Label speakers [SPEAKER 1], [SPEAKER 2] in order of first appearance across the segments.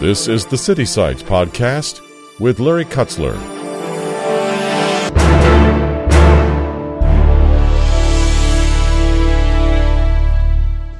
[SPEAKER 1] This is the City Sites Podcast with Larry Kutzler.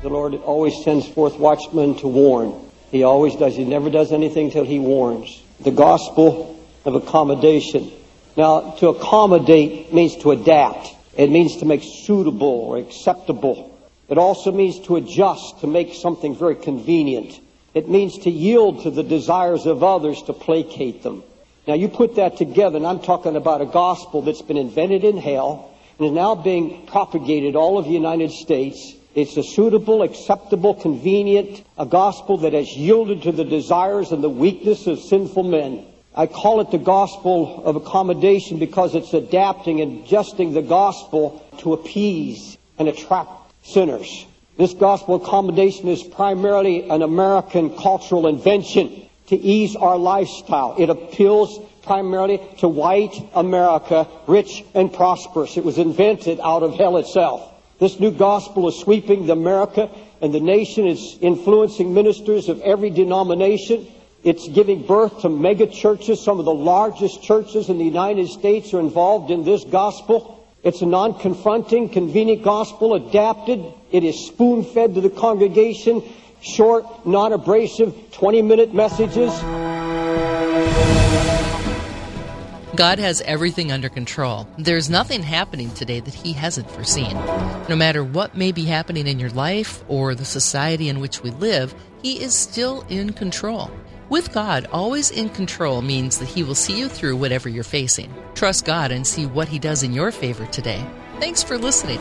[SPEAKER 2] The Lord always sends forth watchmen to warn. He always does. He never does anything till he warns. The gospel of accommodation. Now, to accommodate means to adapt. It means to make suitable or acceptable. It also means to adjust, to make something very convenient. It means to yield to the desires of others to placate them. Now you put that together, and I'm talking about a gospel that's been invented in hell and is now being propagated all over the United States. It's a suitable, acceptable, convenient, a gospel that has yielded to the desires and the weakness of sinful men. I call it the gospel of accommodation because it's adapting and adjusting the gospel to appease and attract sinners. This gospel accommodation is primarily an American cultural invention to ease our lifestyle. It appeals primarily to white America, rich and prosperous. It was invented out of hell itself. This new gospel is sweeping the America and the nation. It's influencing ministers of every denomination. It's giving birth to mega churches. Some of the largest churches in the United States are involved in this gospel. It's a non-confronting, convenient gospel adapted. It is spoon-fed to the congregation. Short, non-abrasive, 20-minute messages.
[SPEAKER 3] God has everything under control. There's nothing happening today that He hasn't foreseen. No matter what may be happening in your life or the society in which we live, He is still in control. With God always in control means that He will see you through whatever you're facing. Trust God and see what He does in your favor today. Thanks for listening.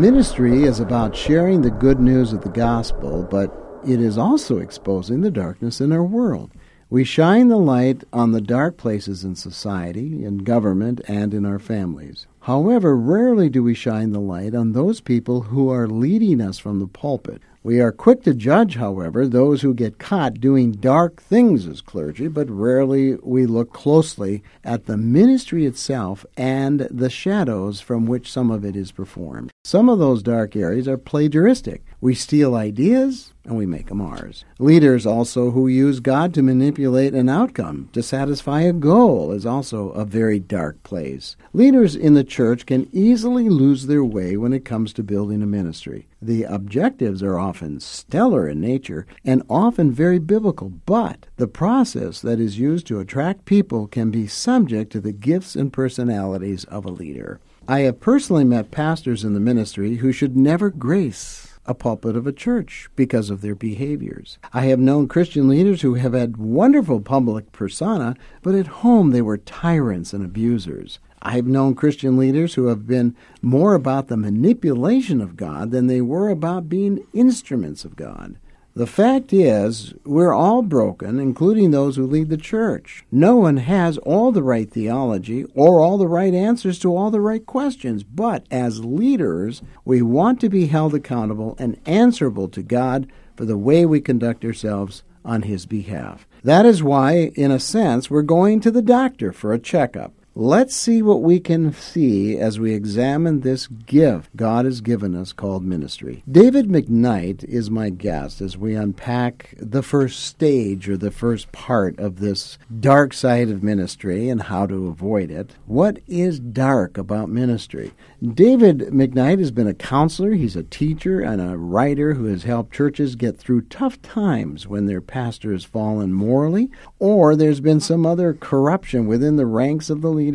[SPEAKER 4] Ministry is about sharing the good news of the gospel, but it is also exposing the darkness in our world. We shine the light on the dark places in society, in government, and in our families. However, rarely do we shine the light on those people who are leading us from the pulpit. We are quick to judge, however, those who get caught doing dark things as clergy, but rarely we look closely at the ministry itself and the shadows from which some of it is performed. Some of those dark areas are plagiaristic. We steal ideas and we make them ours. Leaders also who use God to manipulate an outcome to satisfy a goal is also a very dark place. Leaders in the church can easily lose their way when it comes to building a ministry. The objectives are often stellar in nature and often very biblical, but the process that is used to attract people can be subject to the gifts and personalities of a leader. I have personally met pastors in the ministry who should never grace a pulpit of a church because of their behaviors. I have known Christian leaders who have had wonderful public persona, but at home they were tyrants and abusers. I have known Christian leaders who have been more about the manipulation of God than they were about being instruments of God. The fact is, we're all broken, including those who lead the church. No one has all the right theology or all the right answers to all the right questions, but as leaders, we want to be held accountable and answerable to God for the way we conduct ourselves on His behalf. That is why, in a sense, we're going to the doctor for a checkup. Let's see what we can see as we examine this gift God has given us called ministry. David McKnight is my guest as we unpack the first stage or the first part of this dark side of ministry and how to avoid it. What is dark about ministry? David McKnight has been a counselor, he's a teacher, and a writer who has helped churches get through tough times when their pastor has fallen morally or there's been some other corruption within the ranks of the leadership.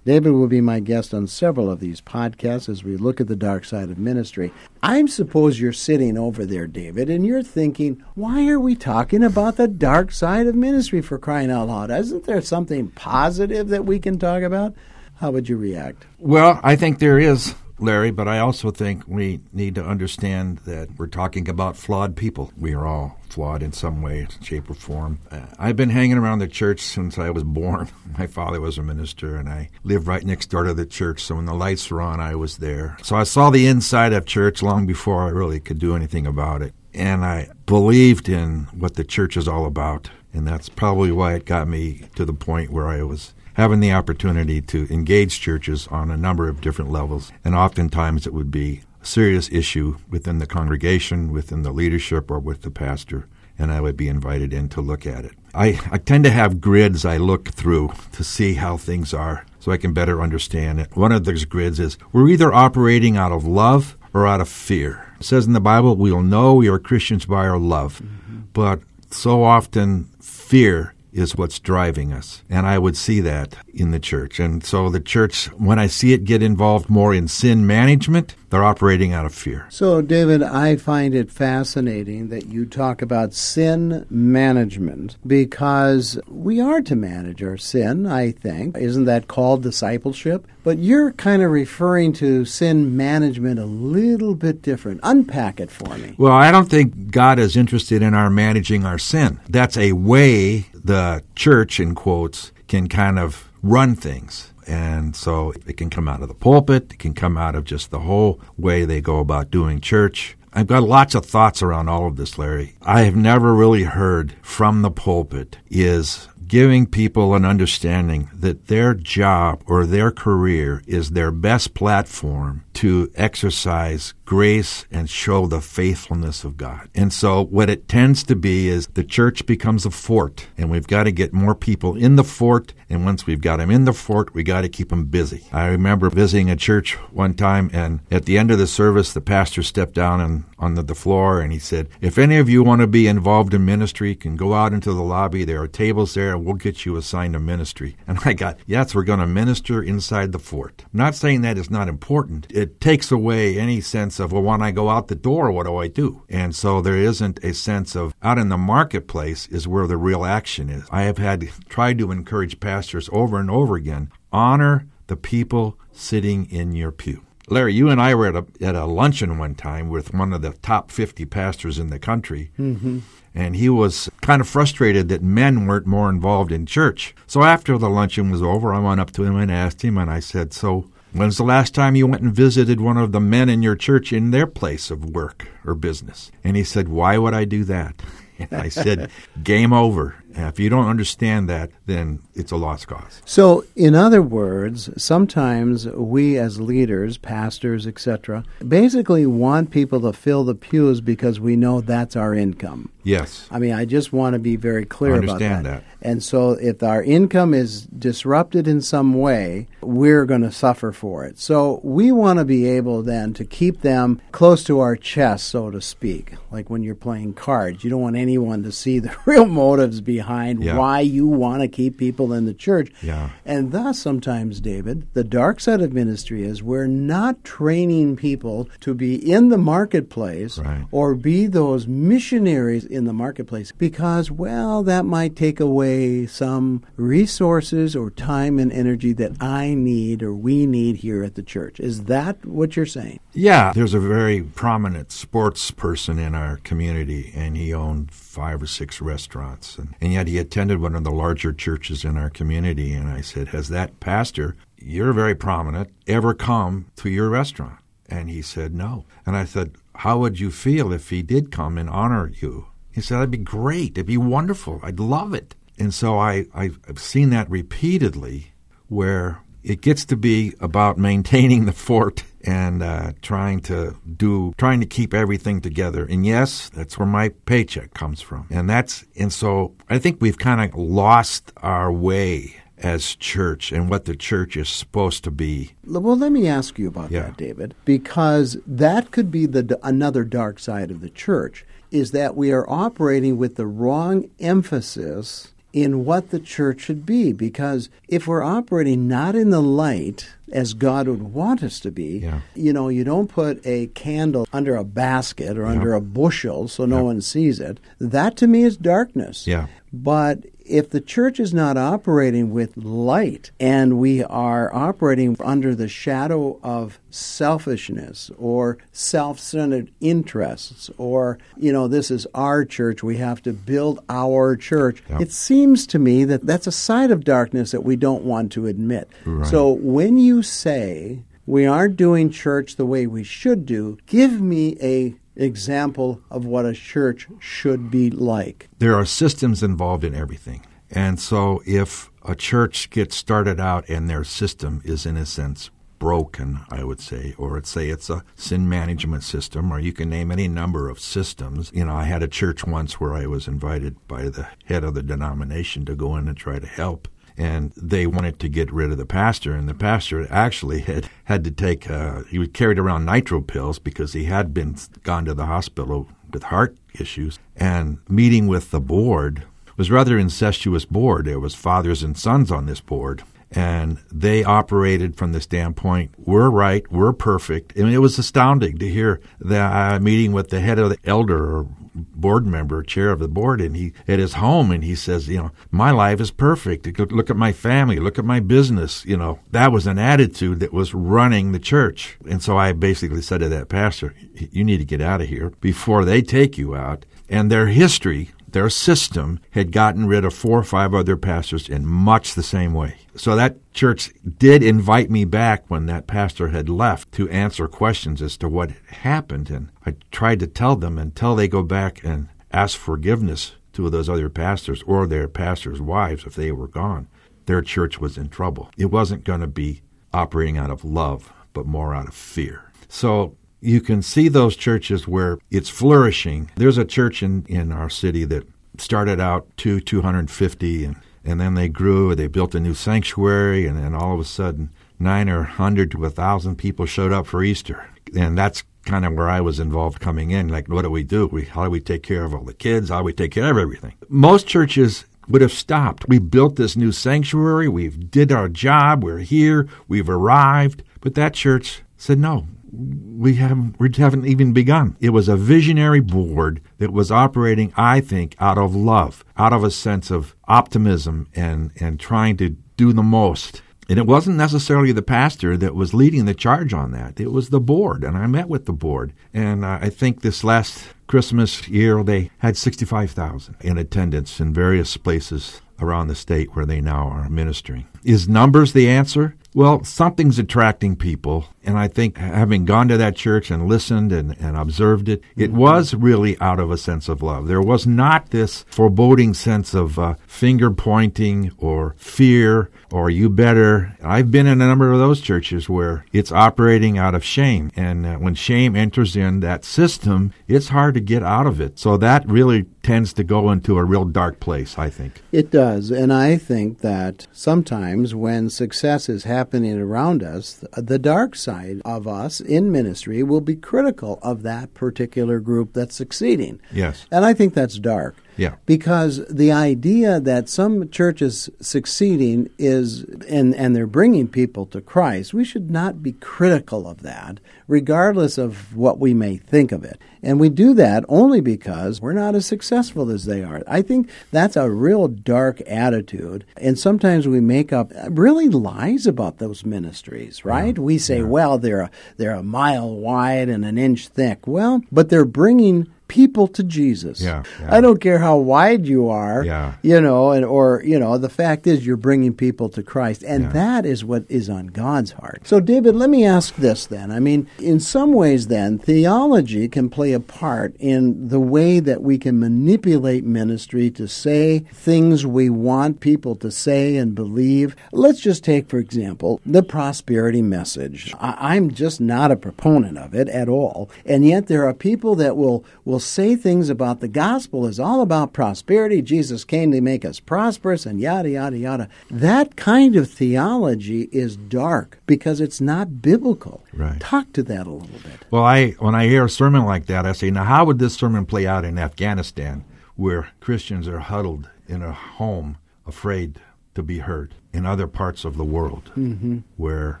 [SPEAKER 4] David will be my guest on several of these podcasts as we look at the dark side of ministry. I suppose you're sitting over there, David, and you're thinking, why are we talking about the dark side of ministry for crying out loud? Isn't there something positive that we can talk about? How would you react?
[SPEAKER 5] Well, I think there is, Larry, but I also think we need to understand that we're talking about flawed people. We are all flawed in some way, shape, or form. Uh, I've been hanging around the church since I was born. My father was a minister, and I lived right next door to the church, so when the lights were on, I was there. So I saw the inside of church long before I really could do anything about it. And I believed in what the church is all about. And that's probably why it got me to the point where I was having the opportunity to engage churches on a number of different levels. And oftentimes it would be a serious issue within the congregation, within the leadership, or with the pastor, and I would be invited in to look at it. I, I tend to have grids I look through to see how things are so I can better understand it. One of those grids is we're either operating out of love or out of fear. It says in the Bible, we'll know we are Christians by our love. Mm-hmm. But so often, fear is what's driving us. And I would see that in the church. And so the church, when I see it get involved more in sin management, they're operating out of fear.
[SPEAKER 4] So, David, I find it fascinating that you talk about sin management because we are to manage our sin, I think. Isn't that called discipleship? But you're kind of referring to sin management a little bit different. Unpack it for me.
[SPEAKER 5] Well, I don't think God is interested in our managing our sin. That's a way the church, in quotes, can kind of run things. And so it can come out of the pulpit, it can come out of just the whole way they go about doing church. I've got lots of thoughts around all of this, Larry. I have never really heard from the pulpit is giving people an understanding that their job or their career is their best platform to exercise grace and show the faithfulness of God. And so, what it tends to be is the church becomes a fort, and we've got to get more people in the fort. And once we've got them in the fort, we got to keep them busy. I remember visiting a church one time, and at the end of the service, the pastor stepped down and, on the, floor and he said, If any of you want to be involved in ministry, can go out into the lobby. There are tables there, and we'll get you assigned a ministry. And I got, Yes, we're going to minister inside the fort. I'm not saying that is not important. It takes away any sense of, well, when I go out the door, what do I do? And so there isn't a sense of out in the marketplace is where the real action is. I have had tried to encourage pastors over and over again honor the people sitting in your pew. Larry, you and I were at a, at a luncheon one time with one of the top 50 pastors in the country. Mm-hmm. And he was kind of frustrated that men weren't more involved in church. So after the luncheon was over, I went up to him and asked him, and I said, So, When's the last time you went and visited one of the men in your church in their place of work or business? And he said, Why would I do that? And I said, Game over. And if you don't understand that, then it's a lost cause.
[SPEAKER 4] So, in other words, sometimes we as leaders, pastors, etc., basically want people to fill the pews because we know that's our income.
[SPEAKER 5] Yes.
[SPEAKER 4] I mean, I just want to be very clear
[SPEAKER 5] about
[SPEAKER 4] that.
[SPEAKER 5] that.
[SPEAKER 4] And so, if our income is disrupted in some way, we're going to suffer for it. So, we want to be able then to keep them close to our chest, so to speak. Like when you're playing cards, you don't want anyone to see the real motives behind
[SPEAKER 5] Yeah.
[SPEAKER 4] why you want to keep people in the church.
[SPEAKER 5] Yeah.
[SPEAKER 4] And thus, sometimes, David, the dark side of ministry is we're not training people to be in the marketplace
[SPEAKER 5] Right.
[SPEAKER 4] or be those missionaries in the marketplace because, well, that might take away some resources or time and energy that I need or we need here at the church. Is that what you're saying?
[SPEAKER 5] Yeah, there's a very prominent sports person in our community, and he owned five or six restaurants. And, and yet he attended one of the larger churches in our community. And I said, Has that pastor, you're very prominent, ever come to your restaurant? And he said, No. And I said, How would you feel if he did come and honor you? He said, That'd be great. It'd be wonderful. I'd love it. And so I, I've seen that repeatedly where it gets to be about maintaining the fort and uh, trying to do trying to keep everything together. And yes that's where my paycheck comes from. And that's and so i think we've kind of lost our way as church and what the church is supposed to be.
[SPEAKER 4] Well, let me ask you about
[SPEAKER 5] Yeah.
[SPEAKER 4] that, David, because that could be the another dark side of the church is that we are operating with the wrong emphasis in what the church should be because if we're operating not in the light as God would want us to be,
[SPEAKER 5] Yeah.
[SPEAKER 4] you know, you don't put a candle under a basket or under a bushel so no one sees it. That to me is darkness.
[SPEAKER 5] Yeah.
[SPEAKER 4] But if the church is not operating with light and we are operating under the shadow of selfishness or self centered interests, or, you know, this is our church, we have to build our church,
[SPEAKER 5] Yeah.
[SPEAKER 4] it seems to me that that's a side of darkness that we don't want to admit.
[SPEAKER 5] Right.
[SPEAKER 4] So when you say we aren't doing church the way we should do, give me a example of what a church should be like.
[SPEAKER 5] there are systems involved in everything. And so if a church gets started out and their system is, in a sense, broken, I would say, or say it's a sin management system, or you can name any number of systems. You know, I had a church once where I was invited by the head of the denomination to go in and try to help and they wanted to get rid of the pastor. And the pastor actually had had to take uh, he was carried around nitro pills because he had been gone to the hospital with heart issues. And meeting with the board was rather incestuous board. There was fathers and sons on this board. And they operated from the standpoint, we're right, we're perfect. I mean, it was astounding to hear that uh, meeting with the head of the elder or board member, chair of the board, and he at his home, and he says, you know, my life is perfect. Look at my family. Look at my business. You know, that was an attitude that was running the church. And so I basically said to that pastor, you need to get out of here before they take you out. And their history their system had gotten rid of four or five other pastors in much the same way. So that church did invite me back when that pastor had left to answer questions as to what happened. And I tried to tell them until they go back and ask forgiveness to those other pastors or their pastors' wives if they were gone. Their church was in trouble. It wasn't going to be operating out of love, but more out of fear. So you can see those churches where it's flourishing. There's a church in, in our city that started out to 250 and, and then they grew. They built a new sanctuary and then all of a sudden nine or hundred to a thousand people showed up for Easter. And that's kind of where I was involved coming in. Like, what do we do? We, how do we take care of all the kids? How do we take care of everything? Most churches would have stopped. We built this new sanctuary. We've did our job. We're here. We've arrived. But that church said, no, we haven't we haven't even begun. It was a visionary board that was operating, I think, out of love, out of a sense of optimism and and trying to do the most. And it wasn't necessarily the pastor that was leading the charge on that. It was the board, and I met with the board. And uh, I think this last Christmas year they had 65,000 in attendance in various places around the state where they now are ministering. Is numbers the answer? Well, something's attracting people. And I think having gone to that church and listened and, and observed it, it was really out of a sense of love. There was not this foreboding sense of uh, finger pointing or fear or you better. I've been in a number of those churches where it's operating out of shame. And uh, when shame enters in that system, it's hard to get out of it. So that really tends to go into a real dark place, I think.
[SPEAKER 4] It does. And I think that sometimes when success is happening around us, the dark side of us in ministry will be critical of that particular group that's succeeding.
[SPEAKER 5] Yes.
[SPEAKER 4] And I think that's dark.
[SPEAKER 5] Yeah.
[SPEAKER 4] Because the idea that some churches succeeding is and and they're bringing people to Christ, we should not be critical of that regardless of what we may think of it. And we do that only because we're not as successful as they are. I think that's a real dark attitude. And sometimes we make up uh, really lies about those ministries, right? Yeah. We say, yeah. well, they're a, they're a mile wide and an inch thick. Well, but they're bringing people to Jesus.
[SPEAKER 5] Yeah,
[SPEAKER 4] yeah, I don't care how wide you are.
[SPEAKER 5] Yeah.
[SPEAKER 4] You know, and or you know, the fact is you're bringing people to Christ, and yeah. that is what is on God's heart. So, David, let me ask this then. I mean, in some ways, then theology can play a part in the way that we can manipulate ministry to say things we want people to say and believe. Let's just take, for example, the prosperity message. I- I'm just not a proponent of it at all, and yet there are people that will will will say things about the gospel is all about prosperity. Jesus came to make us prosperous and yada, yada, yada. That kind of theology is dark because it's not biblical.
[SPEAKER 5] Right.
[SPEAKER 4] Talk to that a little bit.
[SPEAKER 5] Well, I when I hear a sermon like that, I say, now how would this sermon play out in Afghanistan where Christians are huddled in a home afraid to be hurt? In other parts of the world
[SPEAKER 4] mm-hmm.
[SPEAKER 5] where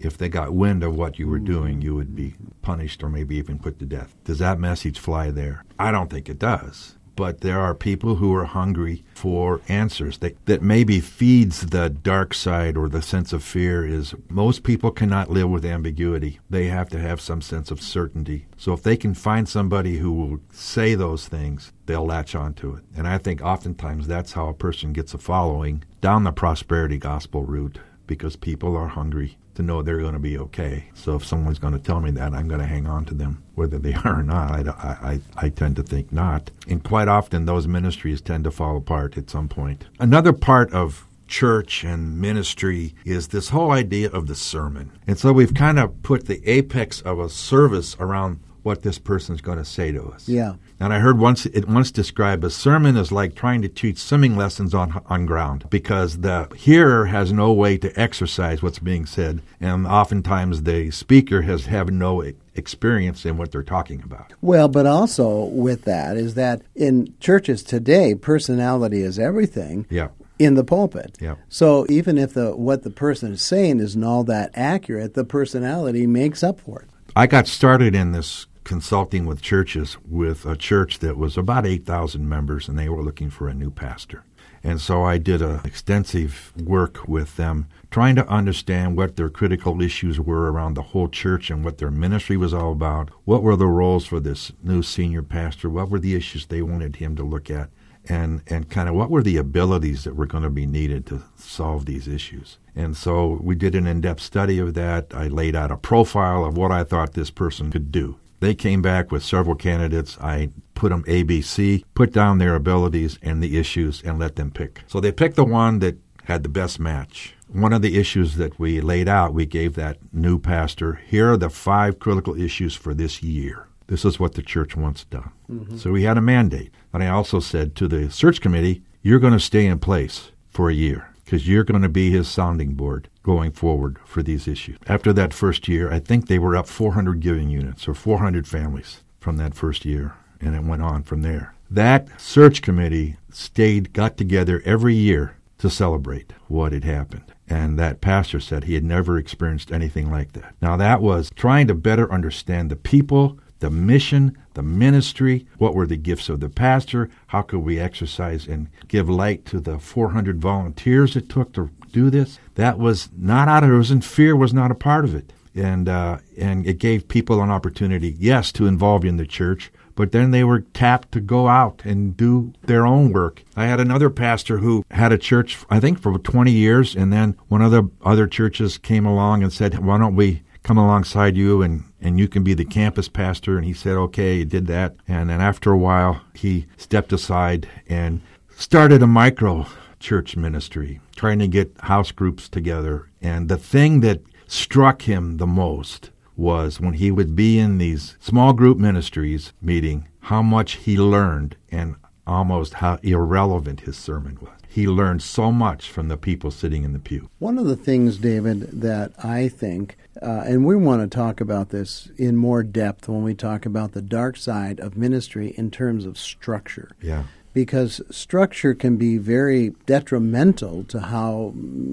[SPEAKER 5] if they got wind of what you were mm-hmm. doing, you would be punished or maybe even put to death. Does that message fly there? I don't think it does. But there are people who are hungry for answers that, that maybe feeds the dark side or the sense of fear is most people cannot live with ambiguity. They have to have some sense of certainty. So if they can find somebody who will say those things, they'll latch onto it. And I think oftentimes that's how a person gets a following down the prosperity gospel route because people are hungry to know they're going to be okay. So if someone's going to tell me that, I'm going to hang on to them, whether they are or not. I, I, I tend to think not. And quite often, those ministries tend to fall apart at some point. Another part of church and ministry is this whole idea of the sermon. And so we've kind of put the apex of a service around what this person's going to say to us.
[SPEAKER 4] Yeah.
[SPEAKER 5] And I heard once it once described a sermon is like trying to teach swimming lessons on on ground because the hearer has no way to exercise what's being said, and oftentimes the speaker has have no experience in what they're talking about.
[SPEAKER 4] Well, but also with that is that in churches today, personality is everything.
[SPEAKER 5] Yeah.
[SPEAKER 4] In the pulpit.
[SPEAKER 5] Yeah.
[SPEAKER 4] So even if the what the person is saying isn't all that accurate, the personality makes up for it.
[SPEAKER 5] I got started in this consulting with churches with a church that was about 8,000 members and they were looking for a new pastor. And so I did an extensive work with them trying to understand what their critical issues were around the whole church and what their ministry was all about. What were the roles for this new senior pastor? What were the issues they wanted him to look at? And, and kind of what were the abilities that were going to be needed to solve these issues. And so we did an in depth study of that. I laid out a profile of what I thought this person could do. They came back with several candidates. I put them ABC, put down their abilities and the issues, and let them pick. So they picked the one that had the best match. One of the issues that we laid out, we gave that new pastor here are the five critical issues for this year. This is what the church wants done. Mm-hmm. So we had a mandate. And I also said to the search committee, you're going to stay in place for a year because you're going to be his sounding board going forward for these issues. After that first year, I think they were up 400 giving units or 400 families from that first year, and it went on from there. That search committee stayed, got together every year to celebrate what had happened. And that pastor said he had never experienced anything like that. Now, that was trying to better understand the people, the mission, the ministry, what were the gifts of the pastor, how could we exercise and give light to the 400 volunteers it took to do this. That was not out of it was fear was not a part of it. And uh, and it gave people an opportunity, yes, to involve in the church, but then they were tapped to go out and do their own work. I had another pastor who had a church, I think, for 20 years, and then one of the other churches came along and said, "Why don't we come alongside you and, and you can be the campus pastor. And he said, okay, he did that. And then after a while, he stepped aside and started a micro church ministry, trying to get house groups together. And the thing that struck him the most was when he would be in these small group ministries meeting, how much he learned and almost how irrelevant his sermon was. He learned so much from the people sitting in the pew.
[SPEAKER 4] One of the things, David, that I think, uh, and we want to talk about this in more depth when we talk about the dark side of ministry in terms of structure.
[SPEAKER 5] Yeah
[SPEAKER 4] because structure can be very detrimental to how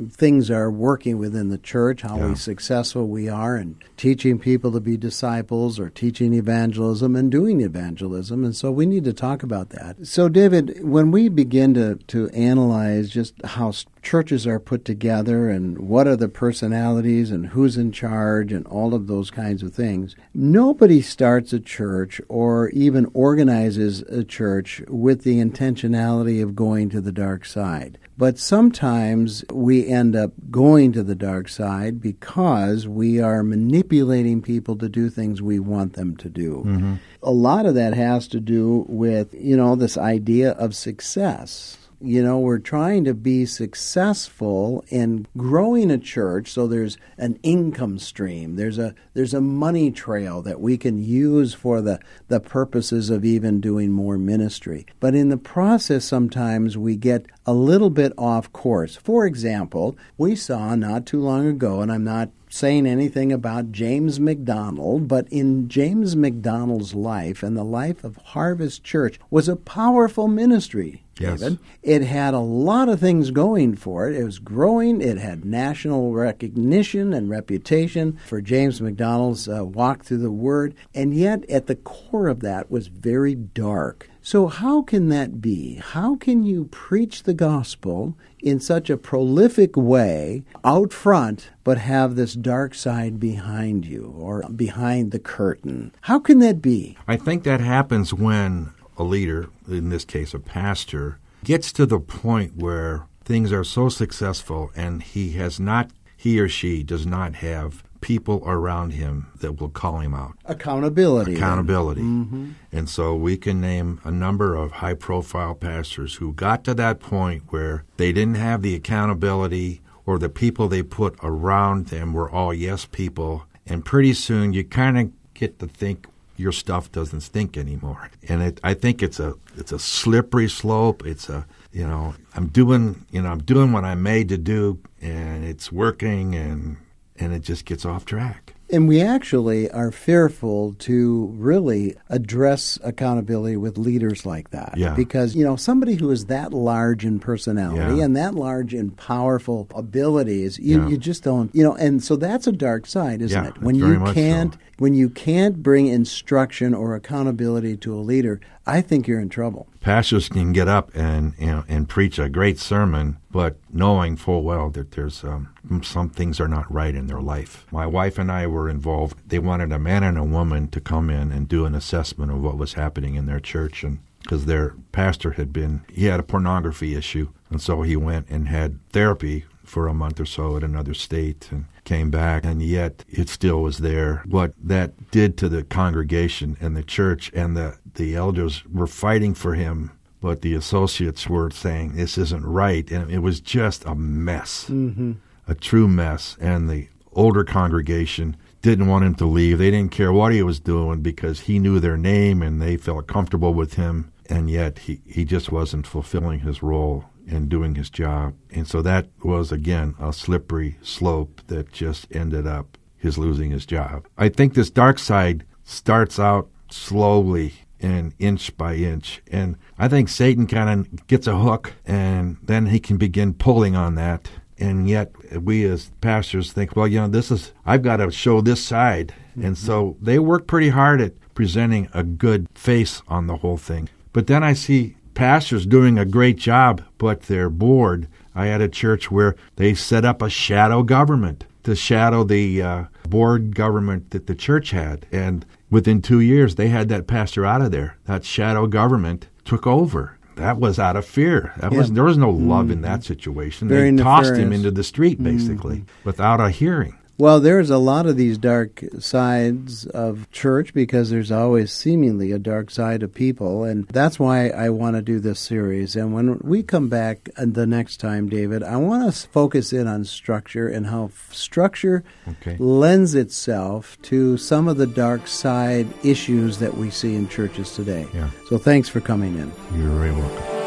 [SPEAKER 4] things are working within the church, how yeah. successful we are in teaching people to be disciples or teaching evangelism and doing evangelism. And so we need to talk about that. So, David, when we begin to, to analyze just how churches are put together and what are the personalities and who's in charge and all of those kinds of things. Nobody starts a church or even organizes a church with the intentionality of going to the dark side. But sometimes we end up going to the dark side because we are manipulating people to do things we want them to do. Mm-hmm. A lot of that has to do with, you know, this idea of success you know, we're trying to be successful in growing a church so there's an income stream. There's a there's a money trail that we can use for the, the purposes of even doing more ministry. But in the process sometimes we get a little bit off course. For example, we saw not too long ago, and I'm not saying anything about James MacDonald, but in James MacDonald's life and the life of Harvest Church was a powerful ministry.
[SPEAKER 5] Yes.
[SPEAKER 4] David. It had a lot of things going for it. It was growing. It had national recognition and reputation for James MacDonald's uh, walk through the Word, and yet at the core of that was very dark. So, how can that be? How can you preach the gospel in such a prolific way out front, but have this dark side behind you or behind the curtain? How can that be?
[SPEAKER 5] I think that happens when a leader, in this case a pastor, gets to the point where things are so successful and he has not he or she does not have people around him that will call him out.
[SPEAKER 4] Accountability.
[SPEAKER 5] Accountability. Mm-hmm. And so we can name a number of high profile pastors who got to that point where they didn't have the accountability or the people they put around them were all yes people. And pretty soon you kind of get to think your stuff doesn't stink anymore. And it, I think it's a it's a slippery slope. It's a you know I'm doing you know I'm doing what I'm made to do, and it's working, and and it just gets off track.
[SPEAKER 4] And we actually are fearful to really address accountability with leaders like that.
[SPEAKER 5] Yeah.
[SPEAKER 4] Because, you know, somebody who is that large in personality
[SPEAKER 5] Yeah.
[SPEAKER 4] and that large in powerful abilities, you,
[SPEAKER 5] Yeah.
[SPEAKER 4] you just don't, you know, and so that's a dark side, isn't it? When you can't
[SPEAKER 5] so.
[SPEAKER 4] when you can't bring instruction or accountability to a leader, I think you're in trouble.
[SPEAKER 5] Pastors can get up and you know, and preach a great sermon, but knowing full well that there's um, some things are not right in their life. My wife and I were involved. They wanted a man and a woman to come in and do an assessment of what was happening in their church, and because their pastor had been he had a pornography issue, and so he went and had therapy for a month or so at another state and came back and yet it still was there. What that did to the congregation and the church and the the elders were fighting for him but the associates were saying this isn't right and it was just a mess. Mm-hmm. A true mess and the older congregation didn't want him to leave. They didn't care what he was doing because he knew their name and they felt comfortable with him and yet he, he just wasn't fulfilling his role and doing his job. And so that was, again, a slippery slope that just ended up his losing his job. I think this dark side starts out slowly and inch by inch. And I think Satan kind of gets a hook and then he can begin pulling on that. And yet we as pastors think, well, you know, this is, I've got to show this side. And mm-hmm. so they work pretty hard at presenting a good face on the whole thing. But then I see pastors doing a great job, but they're bored. I had a church where they set up a shadow government to shadow the uh, board government that the church had. And within two years, they had that pastor out of there. That shadow government took over. That was out of fear. That was there was no love in that situation.
[SPEAKER 4] Very
[SPEAKER 5] they tossed him into the street basically without a hearing.
[SPEAKER 4] Well, there's a lot of these dark sides of church because there's always seemingly a dark side of people. And that's why I want to do this series. And when we come back uh, the next time, David, I want to focus in on structure and how f- structure
[SPEAKER 5] Okay.
[SPEAKER 4] lends itself to some of the dark side issues that we see in churches today.
[SPEAKER 5] Yeah.
[SPEAKER 4] So thanks for coming in.
[SPEAKER 5] You're very welcome.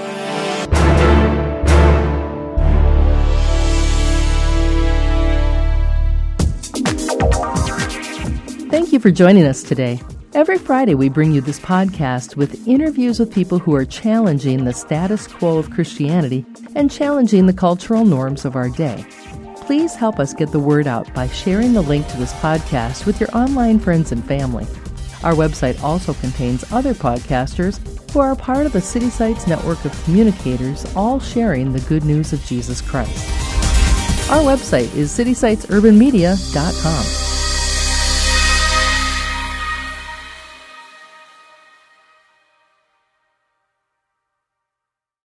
[SPEAKER 3] You for joining us today. Every Friday, we bring you this podcast with interviews with people who are challenging the status quo of Christianity and challenging the cultural norms of our day. Please help us get the word out by sharing the link to this podcast with your online friends and family. Our website also contains other podcasters who are part of the City Sites network of communicators, all sharing the good news of Jesus Christ. Our website is citysitesurbanmedia.com.